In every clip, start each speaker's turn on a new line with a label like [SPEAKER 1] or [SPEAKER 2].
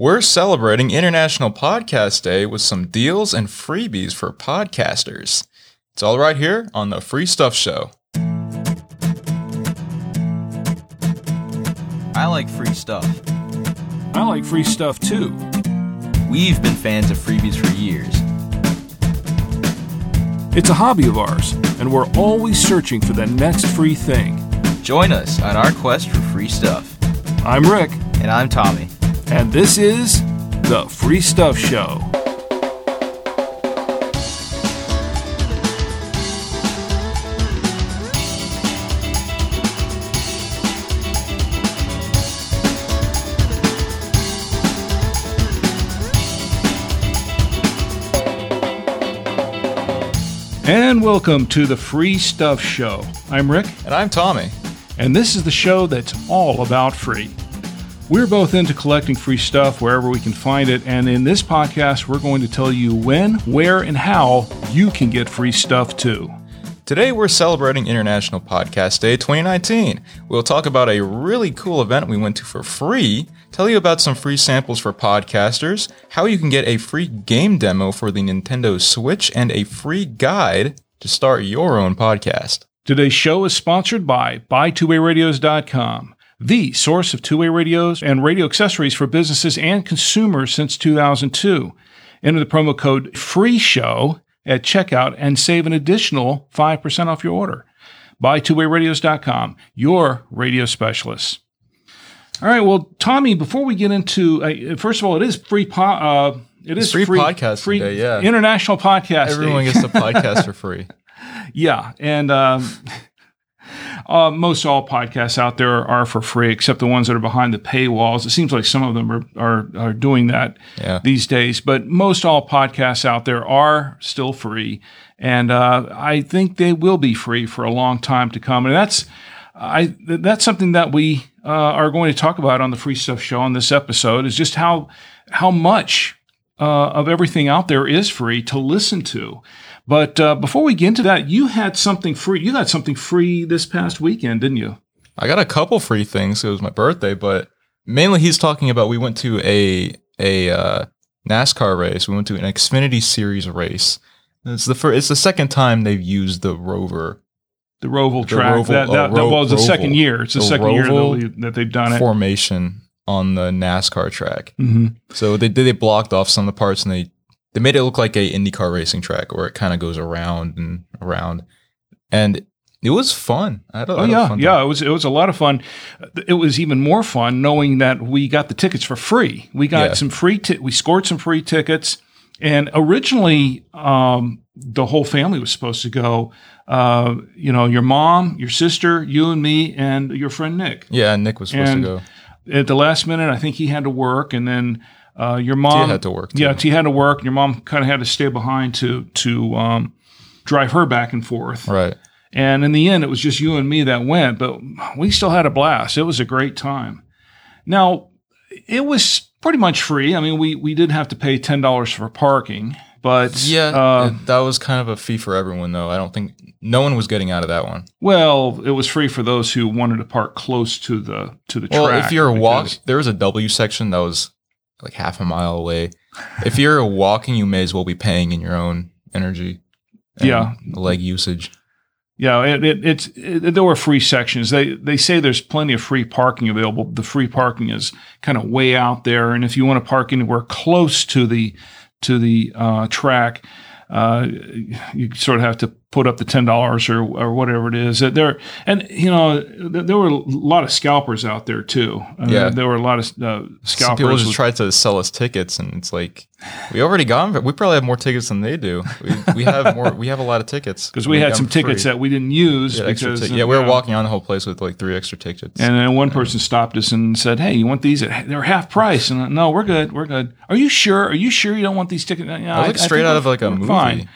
[SPEAKER 1] We're celebrating International Podcast Day with some deals and freebies for podcasters. It's all right here on the Free Stuff Show.
[SPEAKER 2] I like free stuff.
[SPEAKER 3] I like free stuff too.
[SPEAKER 2] We've been fans of freebies for years.
[SPEAKER 3] It's a hobby of ours, and we're always searching for the next free thing.
[SPEAKER 2] Join us on our quest for free stuff.
[SPEAKER 3] I'm Rick,
[SPEAKER 2] And I'm Tommy.
[SPEAKER 3] And this is the Free Stuff Show. And welcome to the Free Stuff Show. I'm Rick,
[SPEAKER 1] And I'm Tommy.
[SPEAKER 3] and this is the show that's all about free. We're both into collecting free stuff wherever we can find it, and in this podcast, we're going to tell you when, where, and how you can get free stuff too.
[SPEAKER 1] Today we're celebrating International Podcast Day 2019. We'll talk about a really cool event we went to for free, tell you about some free samples for podcasters, how you can get a free game demo for the Nintendo Switch, and a free guide to start your own podcast.
[SPEAKER 3] Today's show is sponsored by BuyTwoWayRadios.com, the source of two-way radios and radio accessories for businesses and consumers since 2002. Enter the promo code FREESHOW at checkout and save an additional 5% off your order. BuyTwoWayRadios.com, your radio specialist. All right, well, Tommy, before we get into, uh, first of all, it is free. Po- uh, it is
[SPEAKER 1] free podcasting day, yeah.
[SPEAKER 3] International Podcast
[SPEAKER 1] Everyone
[SPEAKER 3] Day.
[SPEAKER 1] gets the podcast for free.
[SPEAKER 3] Yeah, and um, uh, most all podcasts out there are for free, except the ones that are behind the paywalls. It seems like some of them are are, are doing that
[SPEAKER 1] Yeah.
[SPEAKER 3] these days, but most all podcasts out there are still free, and uh, I think they will be free for a long time to come. And that's I that's something that we uh, are going to talk about on the Free Stuff Show on this episode is just how how much uh, of everything out there is free to listen to. But uh, before we get into that, you had something free. You got something free this past weekend, didn't you?
[SPEAKER 1] I got a couple free things. It was my birthday, but mainly he's talking about we went to a a uh, NASCAR race. We went to an Xfinity Series race. It's the first, It's the second time they've used the Rover
[SPEAKER 3] The Roval
[SPEAKER 1] The
[SPEAKER 3] track.
[SPEAKER 1] Roval-
[SPEAKER 3] that,
[SPEAKER 1] uh,
[SPEAKER 3] that, that
[SPEAKER 1] Ro-
[SPEAKER 3] was the second year. It's the,
[SPEAKER 1] The
[SPEAKER 3] second year
[SPEAKER 1] Roval
[SPEAKER 3] that, that they've done it.
[SPEAKER 1] formation on the NASCAR track.
[SPEAKER 3] hmm
[SPEAKER 1] So they they blocked off some of the parts and they they made it look like a IndyCar racing track where it kind of goes around and around, and it was fun. I had a,
[SPEAKER 3] Oh yeah,
[SPEAKER 1] fun
[SPEAKER 3] yeah.
[SPEAKER 1] time.
[SPEAKER 3] It was it was a lot of fun. It was even more fun knowing that we got the tickets for free. We got
[SPEAKER 1] Yeah.
[SPEAKER 3] some free. Ti- we scored some free tickets, and originally um, the whole family was supposed to go. Uh, you know, your mom, your sister, you and me, and your friend Nick.
[SPEAKER 1] Yeah, Nick was supposed
[SPEAKER 3] And
[SPEAKER 1] to go.
[SPEAKER 3] At the last minute, I think he had to work, and then uh, your mom
[SPEAKER 1] Tia had to work, too.
[SPEAKER 3] Yeah, T had to work. And your mom kind of had to stay behind to to um, drive her back and forth.
[SPEAKER 1] Right.
[SPEAKER 3] And in the end, it was just you and me that went, but we still had a blast. It was a great time. Now, it was pretty much free. I mean, we, we did have to pay $10 for parking, but
[SPEAKER 1] Yeah,
[SPEAKER 3] uh,
[SPEAKER 1] that was kind of a fee for everyone, though. I don't think no one was getting out of that one.
[SPEAKER 3] well, it was free for those who wanted to park close to the to the
[SPEAKER 1] Well,
[SPEAKER 3] track.
[SPEAKER 1] if you're
[SPEAKER 3] a
[SPEAKER 1] walking, there was a W section that was like half a mile away. if you're walking, you may as well be paying in your own energy. and
[SPEAKER 3] Yeah.
[SPEAKER 1] leg usage.
[SPEAKER 3] Yeah, it, it, it's it, there were free sections. They they say there's plenty of free parking available. The free parking is kind of way out there, and if you want to park anywhere close to the to the uh, track, uh, you sort of have to put up the ten dollars or or whatever it is. There and you know th- there were a lot of scalpers out there too. Uh,
[SPEAKER 1] Yeah.
[SPEAKER 3] there were a lot of uh,
[SPEAKER 1] Some people just tried to sell us tickets, and it's like we already got them. We probably have more tickets than they do. We, we have more. We have a lot of tickets
[SPEAKER 3] because we had some
[SPEAKER 1] 'em free.
[SPEAKER 3] tickets that we didn't use.
[SPEAKER 1] Yeah, extra
[SPEAKER 3] because, uh,
[SPEAKER 1] yeah, we were walking on the whole place with like three extra tickets.
[SPEAKER 3] And then one person stopped us and said, "Hey, you want these? At, they're half price." And no, we're good. We're good. Are you sure? Are you sure you don't want these tickets?
[SPEAKER 1] I was like straight out of like a movie.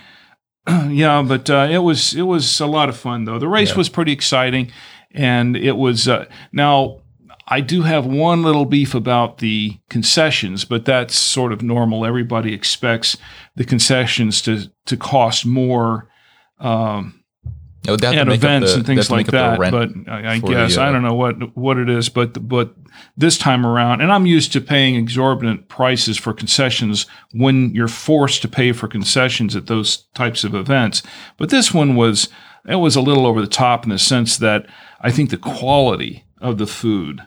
[SPEAKER 3] yeah, but uh, it was it was a lot of fun though. The race
[SPEAKER 1] Yeah.
[SPEAKER 3] was pretty exciting, and it was uh, now. I do have one little beef about the concessions, but that's sort of normal. Everybody expects the concessions to to cost more um,
[SPEAKER 1] They have to
[SPEAKER 3] and
[SPEAKER 1] make up
[SPEAKER 3] events
[SPEAKER 1] the-
[SPEAKER 3] and things like that. But I, I guess
[SPEAKER 1] the, uh,
[SPEAKER 3] I don't know what what it is, but but this time around, and I'm used to paying exorbitant prices for concessions when you're forced to pay for concessions at those types of events. But this one was it was a little over the top in the sense that I think the quality of the food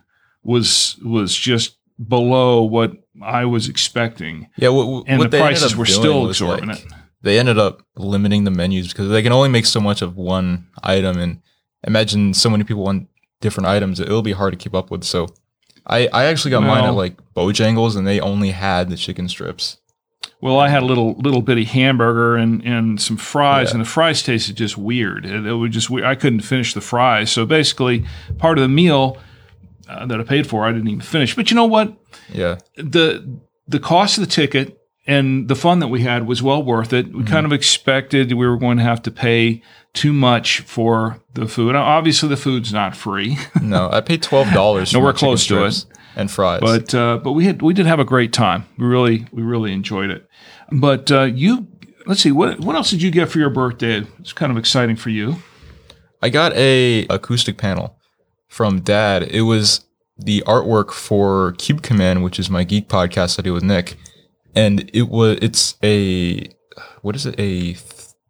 [SPEAKER 3] was was just below what I was expecting,
[SPEAKER 1] Yeah, what, what
[SPEAKER 3] and the prices were still
[SPEAKER 1] was, like,
[SPEAKER 3] exorbitant.
[SPEAKER 1] They ended up limiting the menus because they can only make so much of one item, and imagine so many people want different items, it'll be hard to keep up with. So, I I actually got mine at
[SPEAKER 3] Well-
[SPEAKER 1] like Bojangles, and they only had the chicken strips.
[SPEAKER 3] Well, I had a little little bitty hamburger and, and some fries,
[SPEAKER 1] Yeah.
[SPEAKER 3] and the fries tasted just weird. It, it was just we- I couldn't finish the fries. So basically, part of the meal uh, that I paid for, I didn't even finish. But you know what?
[SPEAKER 1] Yeah,
[SPEAKER 3] the The cost of the ticket and the fun that we had was well worth it. We kind of expected we were going to have to pay too much for the food. Now, obviously, the food's not free,
[SPEAKER 1] no, I paid twelve dollars. For it.
[SPEAKER 3] Nowhere close to it.
[SPEAKER 1] and fries.
[SPEAKER 3] but uh, but we had we did have a great time. We really we really enjoyed it. But uh, you let's see what what else did you get for your birthday? It's kind of exciting for you.
[SPEAKER 1] I got a acoustic panel from Dad. It was the artwork for Cube Command, which is my geek podcast I do with Nick, and it was it's a what is it a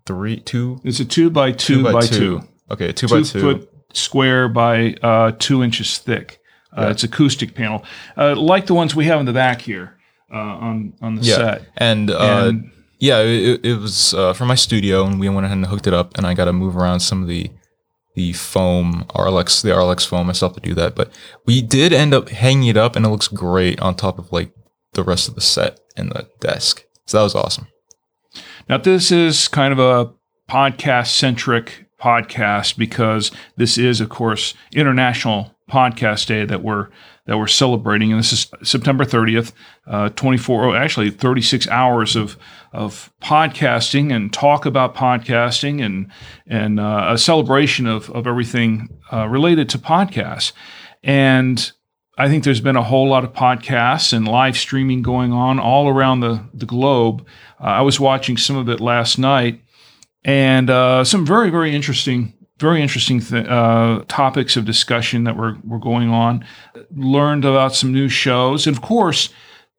[SPEAKER 1] three two
[SPEAKER 3] It's a two by two, by, two,
[SPEAKER 1] Okay, two,
[SPEAKER 3] two
[SPEAKER 1] by two.
[SPEAKER 3] foot square by uh, two inches thick. Uh,
[SPEAKER 1] Yeah.
[SPEAKER 3] It's acoustic panel, uh, like the ones we have in the back here uh, on on the
[SPEAKER 1] yeah,
[SPEAKER 3] set.
[SPEAKER 1] and, uh,
[SPEAKER 3] And-
[SPEAKER 1] yeah, it, it was uh, from my studio, and we went ahead and hooked it up, and I got to move around some of the the foam Auralex, the Auralex foam. I still have to do that, but we did end up hanging it up, and it looks great on top of like the rest of the set and the desk. So that was awesome.
[SPEAKER 3] Now, this is kind of a podcast centric podcast because this is, of course, International Podcast Day that we're that we're celebrating, and this is September 30th, uh, 24, oh, actually 36 hours of of podcasting and talk about podcasting and and uh, a celebration of of everything uh, related to podcasts. And I think there's been a whole lot of podcasts and live streaming going on all around the, the globe. Uh, I was watching some of it last night, and uh, some very, very interesting, very interesting th- uh, topics of discussion that were, were going on. Learned about some new shows. And of course,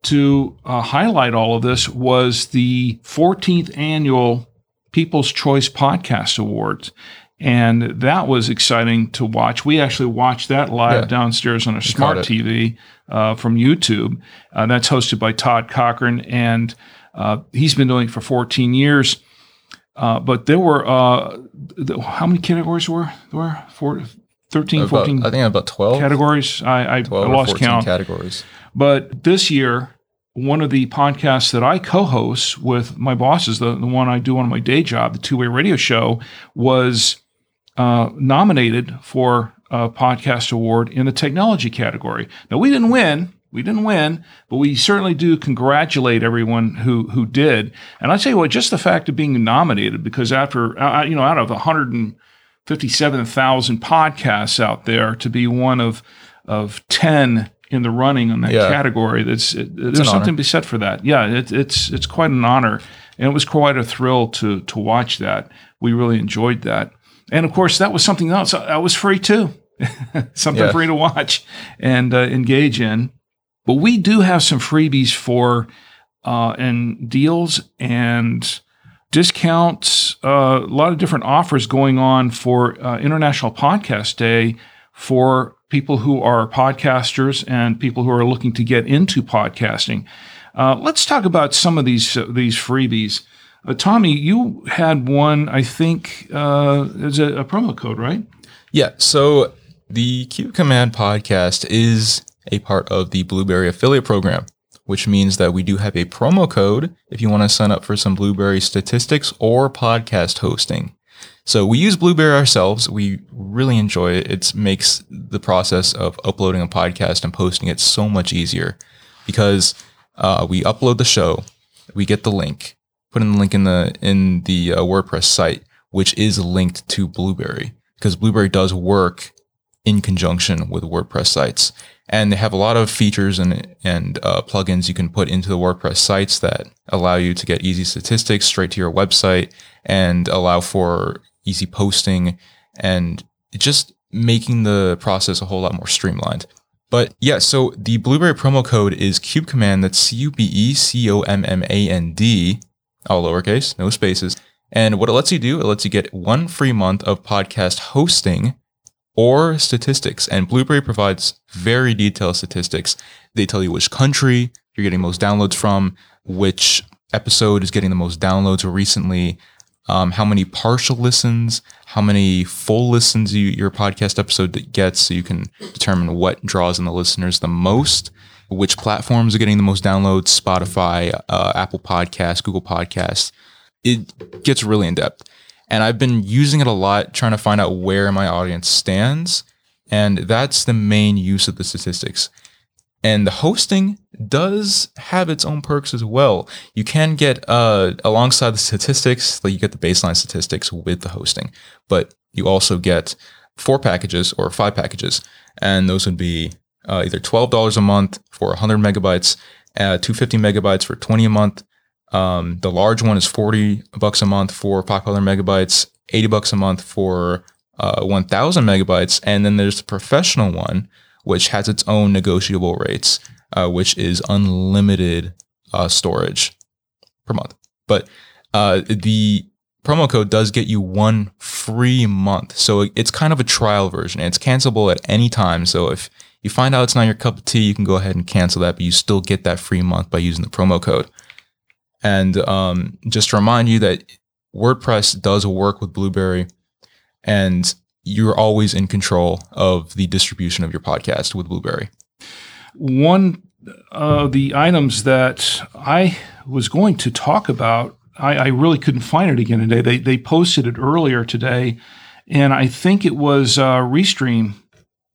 [SPEAKER 3] to uh, highlight all of this was the 14th annual People's Choice Podcast Awards. And that was exciting to watch. We actually watched that live
[SPEAKER 1] Yeah.
[SPEAKER 3] downstairs on a smart. TV uh, from YouTube. Uh, that's hosted by Todd Cochran, and uh, he's been doing it for 14 years. Uh, but there were uh, th- how many categories were there? Were Four, 13,
[SPEAKER 1] About,
[SPEAKER 3] 14
[SPEAKER 1] I think about 12,
[SPEAKER 3] categories. I, I,
[SPEAKER 1] 12
[SPEAKER 3] I lost
[SPEAKER 1] 14
[SPEAKER 3] count.
[SPEAKER 1] categories.
[SPEAKER 3] But this year, one of the podcasts that I co-host with my bosses, the, the one I do on my day job, the Two Way Radio Show, was uh, nominated for a podcast award in the technology category. Now we didn't win. We didn't win, but we certainly do congratulate everyone who who did. And I tell you what, just the fact of being nominated, because after uh, you know, out of 157,000 podcasts out there, to be one of of 10 in the running on that
[SPEAKER 1] Yeah.
[SPEAKER 3] category, that's it,
[SPEAKER 1] an
[SPEAKER 3] there's
[SPEAKER 1] honor.
[SPEAKER 3] something to be said for that. Yeah, it, it's it's quite an honor, and it was quite a thrill to to watch that. We really enjoyed that, and of course, that was something else that was free too, something
[SPEAKER 1] Yeah.
[SPEAKER 3] free to watch and uh, engage in. But we do have some freebies for uh, and deals and discounts, uh, a lot of different offers going on for uh, International Podcast Day for people who are podcasters and people who are looking to get into podcasting. Uh, let's talk about some of these uh, these freebies. Uh, Tommy, you had one, I think, uh, as a, a promo code, right?
[SPEAKER 1] Yeah, so the Cube Command podcast is a part of the Blubrry affiliate program, which means that we do have a promo code if you want to sign up for some Blubrry statistics or podcast hosting. So we use Blubrry ourselves. We really enjoy it. It makes the process of uploading a podcast and posting it so much easier because uh, we upload the show, we get the link, put in the link in the in the uh, WordPress site, which is linked to Blubrry because Blubrry does work in conjunction with WordPress sites, and they have a lot of features and and uh, plugins you can put into the WordPress sites that allow you to get easy statistics straight to your website and allow for easy posting, and just making the process a whole lot more streamlined. But yeah, so the Blubrry promo code is Cube Command. That's C U B E C O M M A N D, all lowercase, no spaces. And what it lets you do, it lets you get one free month of podcast hosting or statistics. And Blubrry provides very detailed statistics. They tell you which country you're getting most downloads from, which episode is getting the most downloads recently, um, how many partial listens, how many full listens you, your podcast episode gets, so you can determine what draws in the listeners the most, which platforms are getting the most downloads, Spotify, uh, Apple Podcasts, Google Podcasts. It gets really in depth. And I've been using it a lot, trying to find out where my audience stands. And that's the main use of the statistics. And the hosting does have its own perks as well. You can get uh, alongside the statistics, like you get the baseline statistics with the hosting, but you also get four packages or five packages, and those would be uh, either twelve dollars a month for 100 megabytes, uh, 250 megabytes for 20 a month. Um, the large one is 40 bucks a month for 500 megabytes, 80 bucks a month for uh, 1,000 megabytes, and then there's the professional one which has its own negotiable rates, uh, which is unlimited uh, storage per month. But uh, the promo code does get you one free month. So it's kind of a trial version. It's cancelable at any time. So if you find out it's not your cup of tea, you can go ahead and cancel that, but you still get that free month by using the promo code. And um, just to remind you that WordPress does work with Blubrry, And you're always in control of the distribution of your podcast with Blubrry.
[SPEAKER 3] One of the items that I was going to talk about, I, I really couldn't find it again today. They, they posted it earlier today, and I think it was uh,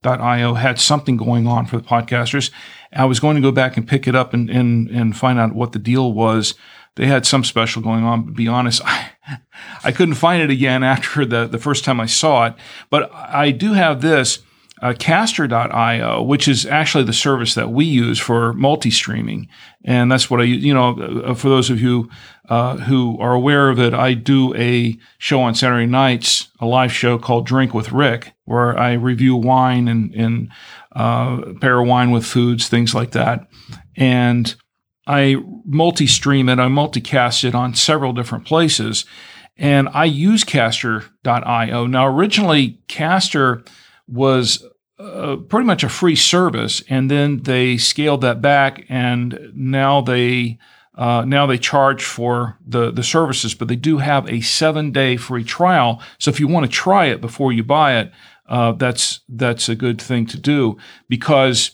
[SPEAKER 3] Restream.io had something going on for the podcasters. I was going to go back and pick it up and, and, and find out what the deal was they had some special going on. But be honest, I, I couldn't find it again after the, the first time I saw it. But I do have this uh, Castr.io, which is actually the service that we use for multi-streaming, and that's what I use, you know uh, for those of you uh, who are aware of it, I do a show on Saturday nights, a live show called Drink with Rick, where I review wine and and uh, pair wine with foods, things like that, and I multi stream it, I multicast it on several different places. And I use castr.io. Now, originally, Castr was uh, pretty much a free service, and then they scaled that back, and now they uh, now they charge for the the services, but they do have a seven day free trial. So if you want to try it before you buy it, uh, that's that's a good thing to do because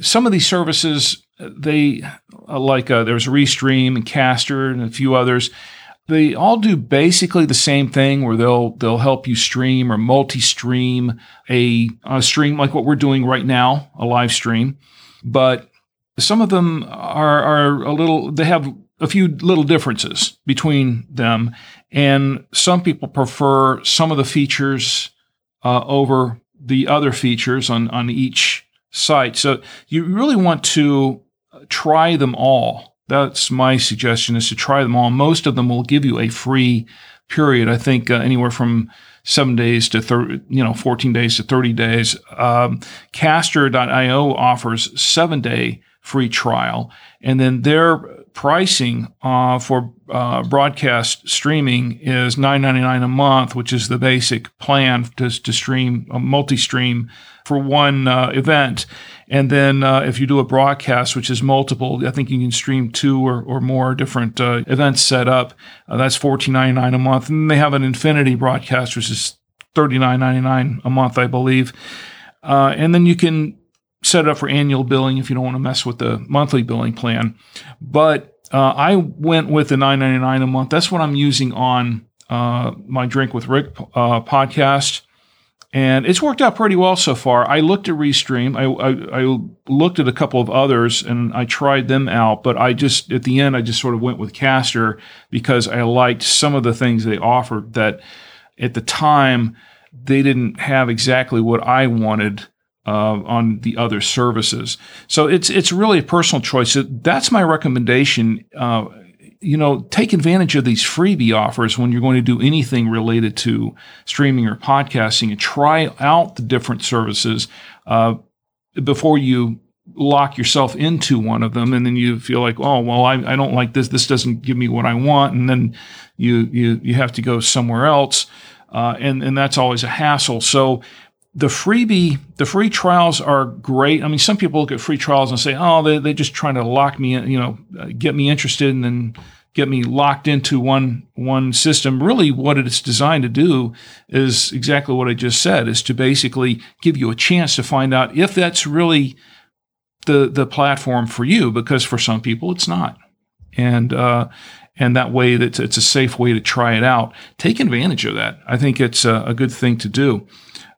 [SPEAKER 3] some of these services they uh, like uh, there's Restream and Castr and a few others. They all do basically the same thing where they'll they'll help you stream or multi-stream a, a stream like what we're doing right now, a live stream. But some of them are are a little they have a few little differences between them, and some people prefer some of the features uh, over the other features on on each site. So you really want to try them all. That's my suggestion is to try them all. Most of them will give you a free period. I think uh, anywhere from seven days to thir- you know 14 days to 30 days. Um, Castr.io offers seven day free trial, and then their pricing uh, for uh, broadcast streaming is $9.99 a month, which is the basic plan to, to stream a multi-stream for one uh, event. And then uh, if you do a broadcast, which is multiple, I think you can stream two or, or more different uh, events set up. Uh, that's fourteen ninety nine a month. And they have an infinity broadcast, which is thirty nine ninety nine a month, I believe. Uh, and then you can set it up for annual billing if you don't want to mess with the monthly billing plan. But uh, I went with the nine ninety nine a month. That's what I'm using on uh, my Drink with Rick podcast and it's worked out pretty well so far. I looked at Restream. I, I, I, looked at a couple of others and I tried them out, but I just at the end I just sort of went with Castr because I liked some of the things they offered that at the time they didn't have exactly what I wanted uh, on the other services. So it's it's really a personal choice. So that's my recommendation. Uh, you know, take advantage of these freebie offers when you're going to do anything related to streaming or podcasting and try out the different services uh, before you lock yourself into one of them. And then you feel like oh well I, I don't like this. This doesn't give me what i want. And then you you, you have to go somewhere else. Uh, and and that's always a hassle. So the freebie the free trials are great i mean some people look at free trials and say oh they, they're just trying to lock me in you know get me interested and then get me locked into one one system really what it's designed to do is exactly what i just said is to basically give you a chance to find out if that's really the the platform for you because for some people it's not, and uh, and that way that it's a safe way to try it out. Take advantage of that. I think it's a, a good thing to do.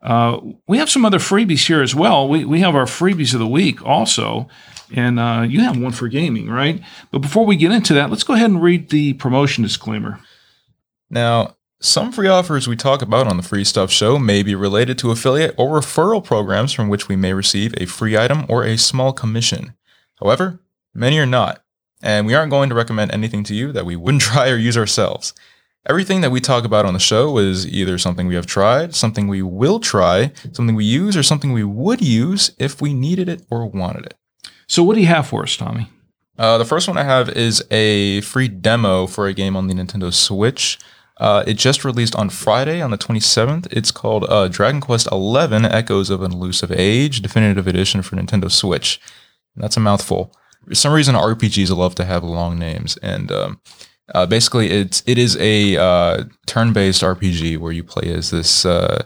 [SPEAKER 3] Uh, we have some other freebies here as well. We we have our freebies of the week also. And uh, you have one for gaming, right? But before we get into that, let's go ahead and read the promotion disclaimer.
[SPEAKER 1] Now, some free offers we talk about on the Free Stuff Show may be related to affiliate or referral programs from which we may receive a free item or a small commission. However, many are not, and we aren't going to recommend anything to you that we wouldn't try or use ourselves. Everything that we talk about on the show is either something we have tried, something we will try, something we use, or something we would use if we needed it or wanted it.
[SPEAKER 3] So, what do you have for us, Tommy?
[SPEAKER 1] Uh, the first one I have is a free demo for a game on the Nintendo Switch. Uh, it just released on Friday on the 27th. It's called uh, Dragon Quest XI Echoes of an Elusive Age Definitive Edition for Nintendo Switch. And that's a mouthful. For some reason, RPGs love to have long names. And um, uh, basically, it's, it is a uh, turn based RPG where you play as this, uh,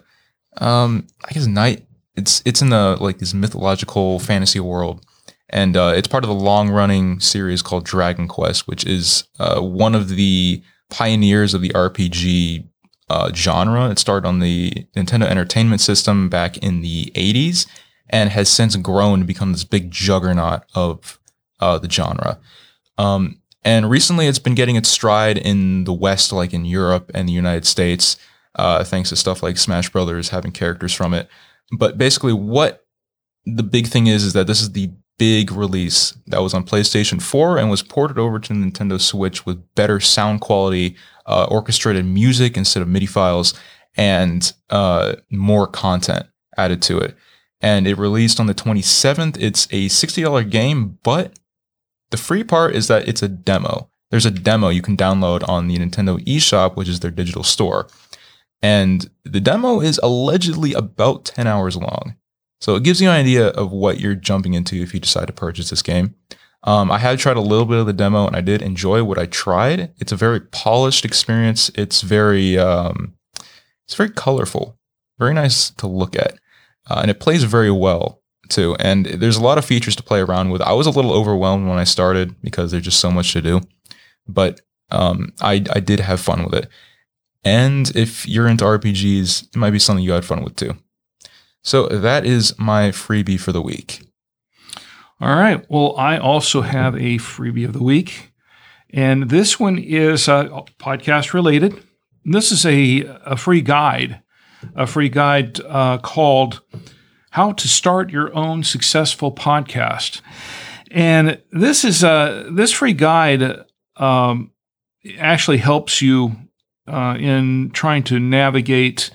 [SPEAKER 1] um, I guess, knight. It's, it's in the like this mythological fantasy world. And uh, it's part of the long running series called Dragon Quest, which is one of the pioneers of the RPG uh, genre. It started on the Nintendo Entertainment System back in the 80s and has since grown to become this big juggernaut of uh, the genre. Um, and recently it's been getting its stride in the West, like in Europe and the United States, uh, thanks to stuff like Smash Brothers having characters from it. But basically, what the big thing is, is that this is the big release that was on PlayStation 4 and was ported over to Nintendo Switch with better sound quality, uh, orchestrated music instead of MIDI files, and uh, more content added to it. And it released on the 27th. It's a $60 game, but the free part is that it's a demo. There's a demo you can download on the Nintendo eShop, which is their digital store. And the demo is allegedly about 10 hours long. So it gives you an idea of what you're jumping into if you decide to purchase this game. Um, I had tried a little bit of the demo and I did enjoy what I tried. It's a very polished experience. It's very, um, it's very colorful, very nice to look at, uh, and it plays very well too. And there's a lot of features to play around with. I was a little overwhelmed when I started because there's just so much to do, but um, I I did have fun with it. And if you're into RPGs, it might be something you had fun with too. So that is my freebie for the week.
[SPEAKER 3] All right. Well, I also have a freebie of the week. And this one is uh, podcast related. This is a, a free guide, a free guide uh, called How to Start Your Own Successful Podcast. And this is uh, this free guide um, actually helps you uh, in trying to navigate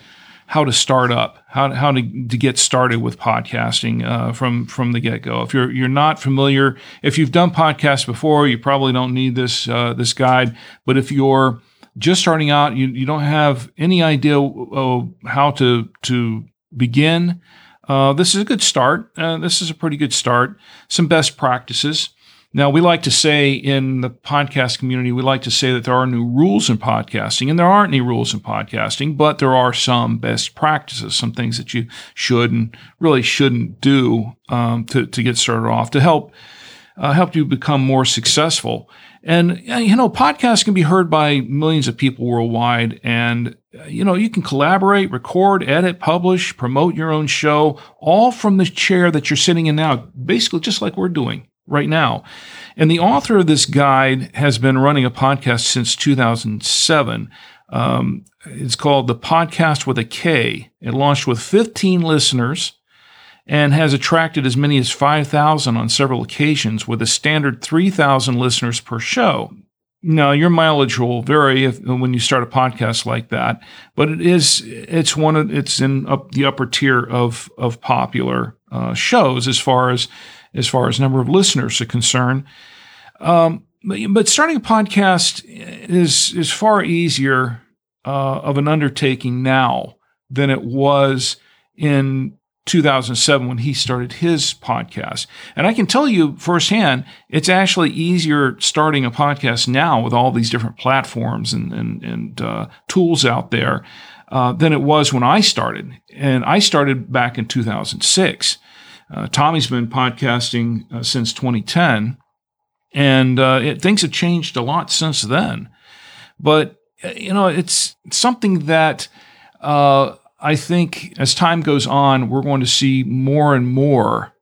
[SPEAKER 3] how to start up, how, how to, to get started with podcasting uh, from from the get go. If you're you're not familiar, if you've done podcasts before, you probably don't need this uh, this guide. But if you're just starting out, you, you don't have any idea of how to to begin. Uh, this is a good start. Uh, this is a pretty good start. Some best practices. Now, we like to say in the podcast community, we like to say that there are new rules in podcasting, and there aren't any rules in podcasting, but there are some best practices, some things that you should and really shouldn't do um, to, to get started off to help uh, help you become more successful. And you know, podcasts can be heard by millions of people worldwide, and you know, you can collaborate, record, edit, publish, promote your own show, all from the chair that you're sitting in now, basically just like we're doing right now. And the author of this guide has been running a podcast since 2007. Um, it's called The Podcast with a K. It launched with 15 listeners and has attracted as many as 5,000 on several occasions with a standard 3,000 listeners per show. No, your mileage will vary if, when you start a podcast like that, but it is it's one of it's in up the upper tier of of popular uh, shows as far as as far as number of listeners are concerned. Um, but, but starting a podcast is is far easier uh, of an undertaking now than it was in 2007 when he started his podcast. And I can tell you firsthand, it's actually easier starting a podcast now with all these different platforms and, and, and uh, tools out there uh, than it was when I started. And I started back in 2006. Uh, Tommy's been podcasting uh, since 2010, and uh, it, things have changed a lot since then. But, uh, you know, it's something that I think as time goes on, we're going to see more and more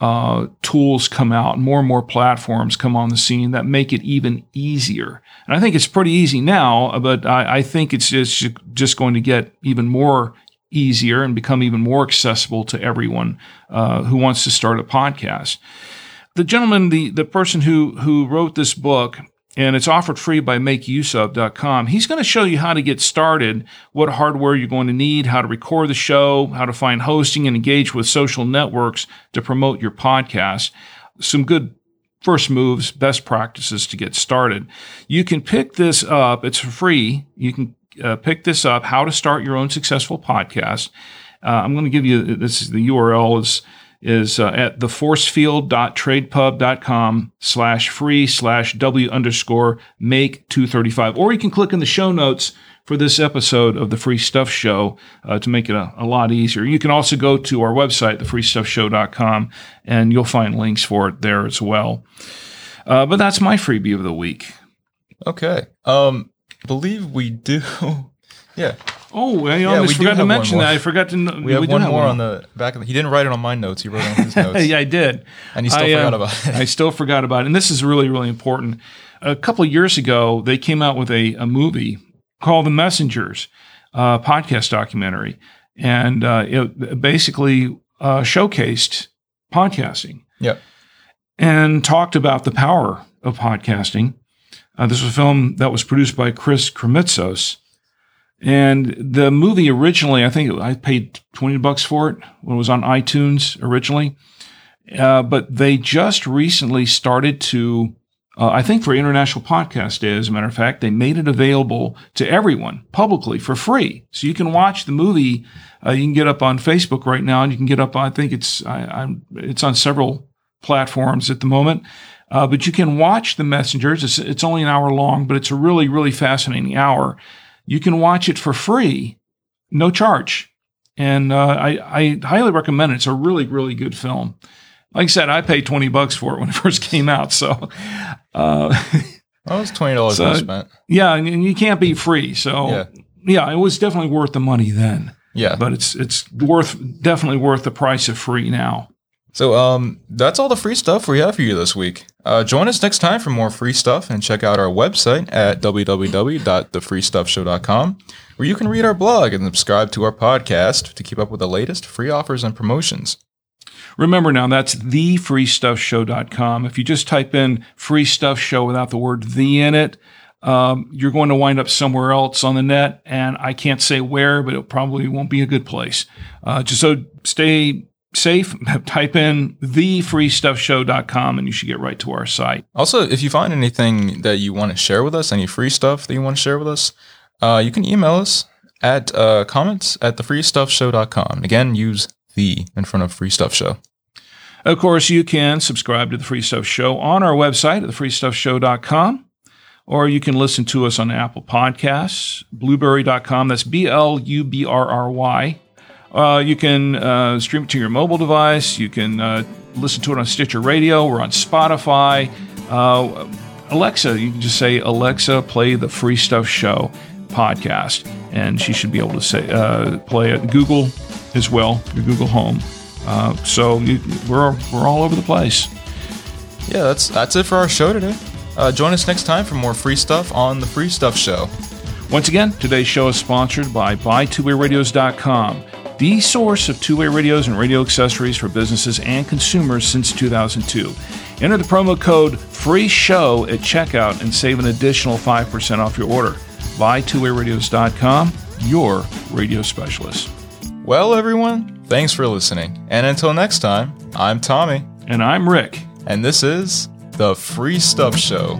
[SPEAKER 3] uh, tools come out, more and more platforms come on the scene that make it even easier. And I think it's pretty easy now, but I, I think it's just, just going to get even more easier and become even more accessible to everyone uh, who wants to start a podcast. The gentleman, the, the person who, who wrote this book, and it's offered free by makeuseof.com. He's going to show you how to get started, what hardware you're going to need, how to record the show, how to find hosting and engage with social networks to promote your podcast. Some good first moves, best practices to get started. You can pick this up. It's free. You can uh, pick this up, how to start your own successful podcast. Uh, I'm going to give you this. The URL is is uh, at theforcefield.tradepub.com slash free slash W underscore make 235. Or you can click in the show notes for this episode of the Free Stuff Show uh, to make it a, a, lot easier. You can also go to our website, thefreestuffshow.com, and you'll find links for it there as well. Uh, but that's my freebie of the week.
[SPEAKER 1] Okay. Um, believe we do. yeah.
[SPEAKER 3] Oh, I almost yeah, forgot to mention that. I forgot to.
[SPEAKER 1] we have we one have more one. on the back of. The, he didn't write it on my notes. He wrote it on his notes.
[SPEAKER 3] yeah, I did.
[SPEAKER 1] And he still I, forgot uh, about it.
[SPEAKER 3] I still forgot about it. And this is really, really important. A couple of years ago, they came out with a, a movie called The Messengers, uh, podcast documentary, and uh, it basically uh, showcased podcasting.
[SPEAKER 1] Yeah.
[SPEAKER 3] And talked about the power of podcasting. Uh, this was a film that was produced by Chris Krimitsos and the movie originally, I think I paid 20 bucks for it when it was on iTunes originally. Uh, but they just recently started to, uh, I think for International Podcast Day, as a matter of fact, they made it available to everyone publicly for free. So you can watch the movie. Uh, you can get up on Facebook right now, and you can get up. I think it's I, it's on several platforms at the moment. Uh, but you can watch the messengers. It's, it's only an hour long, but it's a really really fascinating hour you can watch it for free, no charge. And uh, I, I highly recommend it. It's a really, really good film. Like I said, I paid 20 bucks for it when it first came out. So, uh,
[SPEAKER 1] well, was $20 so, spent.
[SPEAKER 3] Yeah. And, and, you can't be free. So, yeah. yeah, it was definitely worth the money then.
[SPEAKER 1] Yeah.
[SPEAKER 3] But it's, it's worth, definitely worth the price of free now.
[SPEAKER 1] So um, that's all the free stuff we have for you this week. Uh, join us next time for more free stuff and check out our website at www.thefreestuffshow.com where you can read our blog and subscribe to our podcast to keep up with the latest free offers and promotions.
[SPEAKER 3] Remember now, that's thefreestuffshow.com. If you just type in free stuff show without the word the in it, um, you're going to wind up somewhere else on the net, and I can't say where, but it probably won't be a good place. Uh, just so stay safe, type in thefreestuffshow.com and you should get right to our site.
[SPEAKER 1] Also, if you find anything that you want to share with us, any free stuff that you want to share with us, uh, you can email us at uh, comments at thefreestuffshow.com. Again, use the in front of Free Stuff Show.
[SPEAKER 3] Of course, you can subscribe to the Free Stuff Show on our website at thefreestuffshow.com, or you can listen to us on Apple Podcasts, blubrry.com. That's B L U B R R Y uh, you can uh, stream it to your mobile device. You can uh, listen to it on Stitcher Radio. We're on Spotify. Uh, Alexa, you can just say, Alexa, play the Free Stuff Show podcast. And she should be able to say uh, play it. Google as well, your Google Home. Uh, so you, we're, we're all over the place.
[SPEAKER 1] Yeah, that's, that's it for our show today. join us next time for more free stuff on the Free Stuff Show.
[SPEAKER 3] Once again, today's show is sponsored by BuyTwoWayRadios.com the source of two way radios and radio accessories for businesses and consumers since 2002. Enter the promo code FREE SHOW at checkout and save an additional 5% off your order. Buy twowayradios.com, your radio specialist.
[SPEAKER 1] Well, everyone, thanks for listening. And until next time, I'm Tommy,
[SPEAKER 3] And I'm Rick.
[SPEAKER 1] and this is The Free Stuff Show.